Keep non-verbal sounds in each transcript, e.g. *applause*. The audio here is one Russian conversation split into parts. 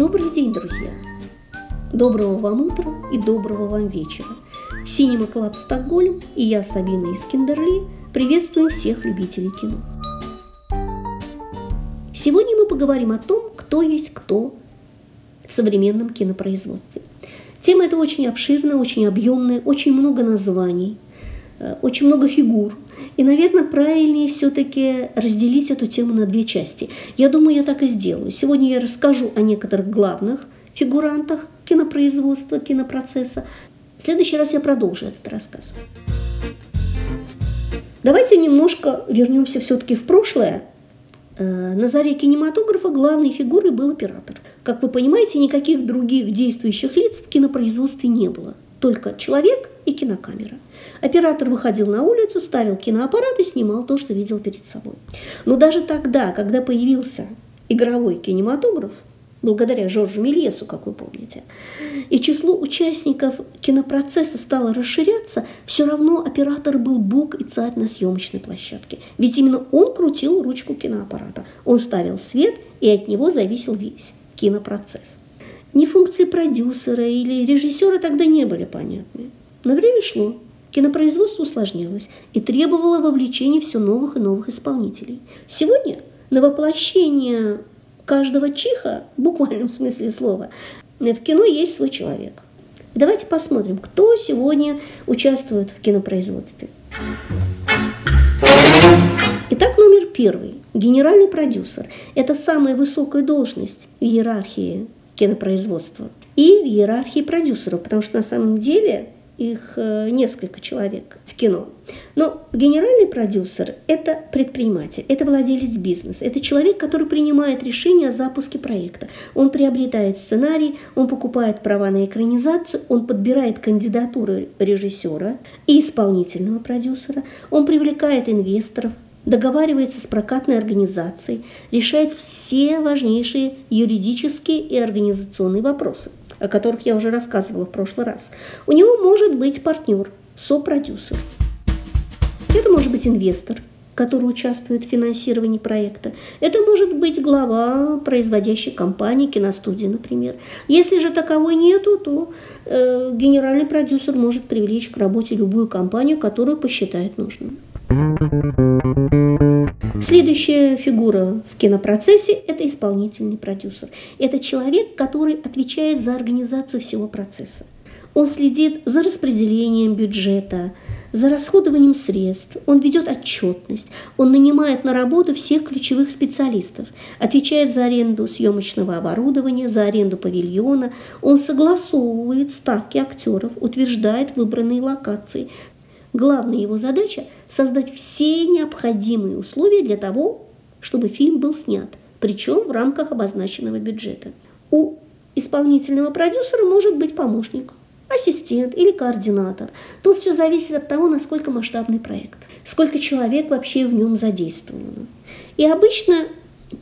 Добрый день, друзья! Доброго вам утра и доброго вам вечера. Cinema Club Стокгольм и я, Сабина из Киндерли, приветствуем всех любителей кино. Сегодня мы поговорим о том, кто есть кто в современном кинопроизводстве. Тема эта очень обширная, очень объемная, очень много названий, э, очень много фигур. И, наверное, правильнее все-таки разделить эту тему на две части. Я думаю, я так и сделаю. Сегодня я расскажу о некоторых главных фигурантах кинопроизводства, кинопроцесса. В следующий раз я продолжу этот рассказ. Давайте немножко вернемся все-таки в прошлое. Э, на заре кинематографа главной фигурой был оператор. Как вы понимаете, никаких других действующих лиц в кинопроизводстве не было. Только человек и кинокамера. Оператор выходил на улицу, ставил киноаппарат и снимал то, что видел перед собой. Но даже тогда, когда появился игровой кинематограф, благодаря Жоржу Мельесу, как вы помните, и число участников кинопроцесса стало расширяться, все равно оператор был бог и царь на съемочной площадке. Ведь именно он крутил ручку киноаппарата. Он ставил свет, и от него зависел весь кинопроцесс. Ни функции продюсера или режиссера тогда не были понятны. Но время шло, кинопроизводство усложнялось и требовало вовлечения все новых и новых исполнителей. Сегодня на воплощение каждого чиха, в буквальном *laughs* смысле слова, в кино есть свой человек. Давайте посмотрим, кто сегодня участвует в кинопроизводстве. Итак, номер первый. Генеральный продюсер. Это самая высокая должность в иерархии кинопроизводства и в иерархии продюсеров, потому что на самом деле их э, несколько человек в кино. Но генеральный продюсер – это предприниматель, это владелец бизнеса, это человек, который принимает решение о запуске проекта. Он приобретает сценарий, он покупает права на экранизацию, он подбирает кандидатуры режиссера и исполнительного продюсера, он привлекает инвесторов, договаривается с прокатной организацией, решает все важнейшие юридические и организационные вопросы о которых я уже рассказывала в прошлый раз, у него может быть партнер, сопродюсер. Это может быть инвестор, который участвует в финансировании проекта. Это может быть глава производящей компании, киностудии, например. Если же таковой нету, то э, генеральный продюсер может привлечь к работе любую компанию, которую посчитает нужным. Следующая фигура в кинопроцессе – это исполнительный продюсер. Это человек, который отвечает за организацию всего процесса. Он следит за распределением бюджета, за расходованием средств, он ведет отчетность, он нанимает на работу всех ключевых специалистов, отвечает за аренду съемочного оборудования, за аренду павильона, он согласовывает ставки актеров, утверждает выбранные локации, Главная его задача – создать все необходимые условия для того, чтобы фильм был снят, причем в рамках обозначенного бюджета. У исполнительного продюсера может быть помощник, ассистент или координатор. Тут все зависит от того, насколько масштабный проект, сколько человек вообще в нем задействовано. И обычно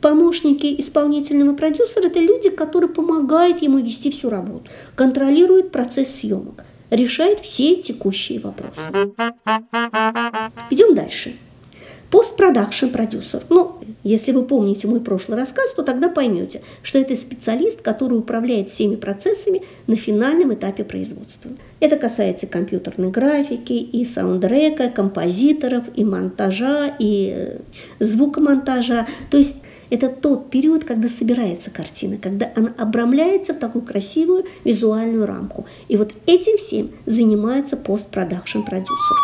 помощники исполнительного продюсера – это люди, которые помогают ему вести всю работу, контролируют процесс съемок решает все текущие вопросы. Идем дальше. Постпродакшн продюсер. Ну, если вы помните мой прошлый рассказ, то тогда поймете, что это специалист, который управляет всеми процессами на финальном этапе производства. Это касается компьютерной графики, и саундтрека, композиторов, и монтажа, и э, звукомонтажа. То есть это тот период, когда собирается картина, когда она обрамляется в такую красивую визуальную рамку. И вот этим всем занимается постпродакшн продюсер.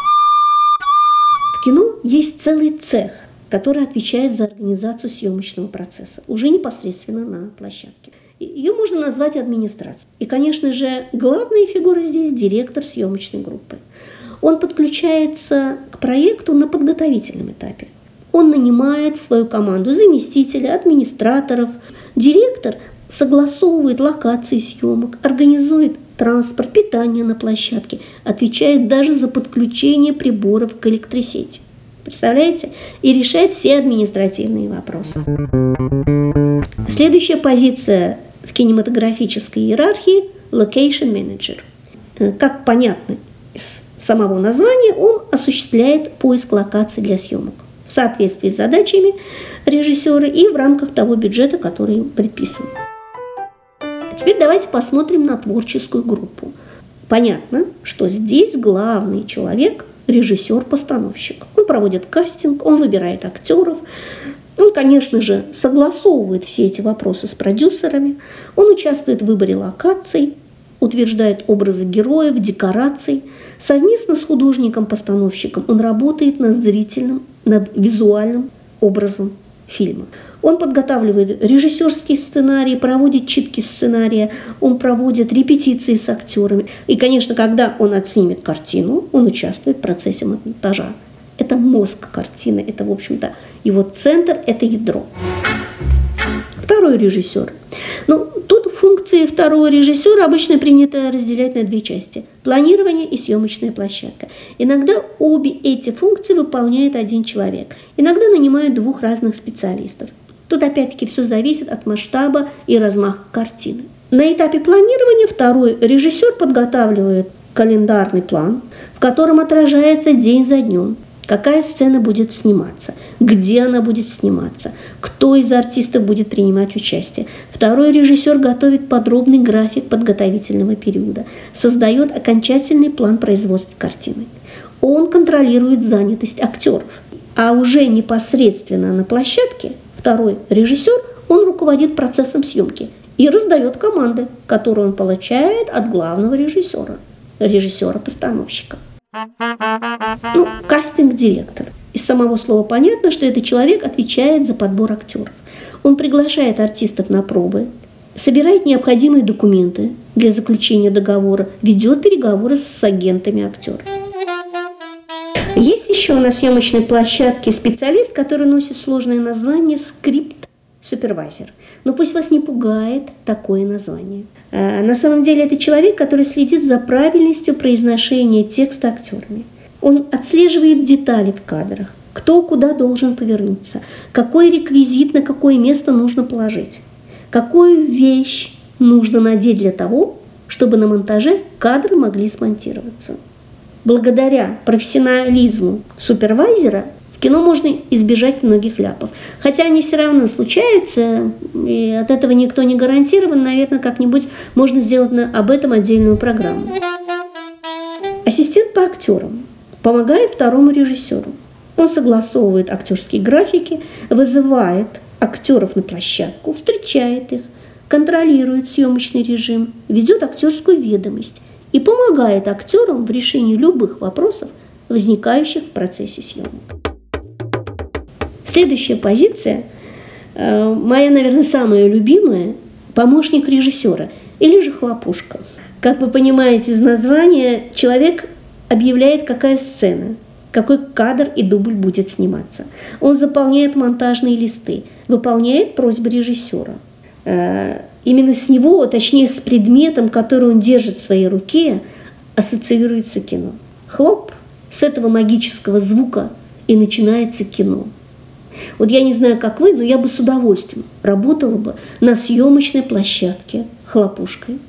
В кино есть целый цех, который отвечает за организацию съемочного процесса, уже непосредственно на площадке. Ее можно назвать администрацией. И, конечно же, главная фигура здесь – директор съемочной группы. Он подключается к проекту на подготовительном этапе. Он нанимает свою команду заместителя, администраторов. Директор согласовывает локации съемок, организует транспорт, питание на площадке, отвечает даже за подключение приборов к электросети. Представляете? И решает все административные вопросы. Следующая позиция в кинематографической иерархии – location manager. Э, как понятно из самого названия, он осуществляет поиск локаций для съемок в соответствии с задачами режиссера и в рамках того бюджета, который им предписан. Теперь давайте посмотрим на творческую группу. Понятно, что здесь главный человек – режиссер-постановщик. Он проводит кастинг, он выбирает актеров, он, конечно же, согласовывает все эти вопросы с продюсерами, он участвует в выборе локаций, утверждает образы героев, декораций. Совместно с художником-постановщиком он работает над зрительным, над визуальным образом фильма. Он подготавливает режиссерские сценарии, проводит читки сценария, он проводит репетиции с актерами. И, конечно, когда он отснимет картину, он участвует в процессе монтажа. Это мозг картины, это, в общем-то, его центр, это ядро. Второй режиссер. Ну, функции второго режиссера обычно принято разделять на две части – планирование и съемочная площадка. Иногда обе эти функции выполняет один человек, иногда нанимают двух разных специалистов. Тут опять-таки все зависит от масштаба и размаха картины. На этапе планирования второй режиссер подготавливает календарный план, в котором отражается день за днем, какая сцена будет сниматься, где она будет сниматься, кто из артистов будет принимать участие. Второй режиссер готовит подробный график подготовительного периода, создает окончательный план производства картины. Он контролирует занятость актеров. А уже непосредственно на площадке второй режиссер, он руководит процессом съемки и раздает команды, которые он получает от главного режиссера, режиссера-постановщика. Ну, кастинг-директор. Из самого слова понятно, что этот человек отвечает за подбор актеров. Он приглашает артистов на пробы, собирает необходимые документы для заключения договора, ведет переговоры с агентами актеров. Есть еще на съемочной площадке специалист, который носит сложное название скрипт супервайзер. Но пусть вас не пугает такое название. А, на самом деле это человек, который следит за правильностью произношения текста актерами. Он отслеживает детали в кадрах, кто куда должен повернуться, какой реквизит на какое место нужно положить, какую вещь нужно надеть для того, чтобы на монтаже кадры могли смонтироваться. Благодаря профессионализму супервайзера кино можно избежать многих ляпов. Хотя они все равно случаются, и от этого никто не гарантирован. Наверное, как-нибудь можно сделать на, об этом отдельную программу. Ассистент по актерам помогает второму режиссеру. Он согласовывает актерские графики, вызывает актеров на площадку, встречает их, контролирует съемочный режим, ведет актерскую ведомость и помогает актерам в решении любых вопросов, возникающих в процессе съемок. Следующая позиция, э, моя, наверное, самая любимая, помощник режиссера или же хлопушка. Как вы понимаете из названия, человек объявляет, какая сцена, какой кадр и дубль будет сниматься. Он заполняет монтажные листы, выполняет просьбы режиссера. Э, именно с него, точнее с предметом, который он держит в своей руке, ассоциируется кино. Хлоп, с этого магического звука и начинается кино. Вот я не знаю, как вы, но я бы с удовольствием работала бы на съемочной площадке хлопушкой.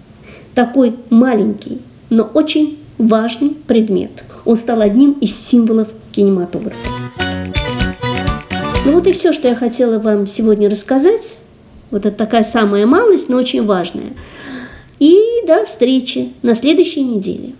Такой маленький, но очень важный предмет. Он стал одним из символов кинематографа. Ну вот и все, что я хотела вам сегодня рассказать. Вот это такая самая малость, но очень важная. И до встречи на следующей неделе.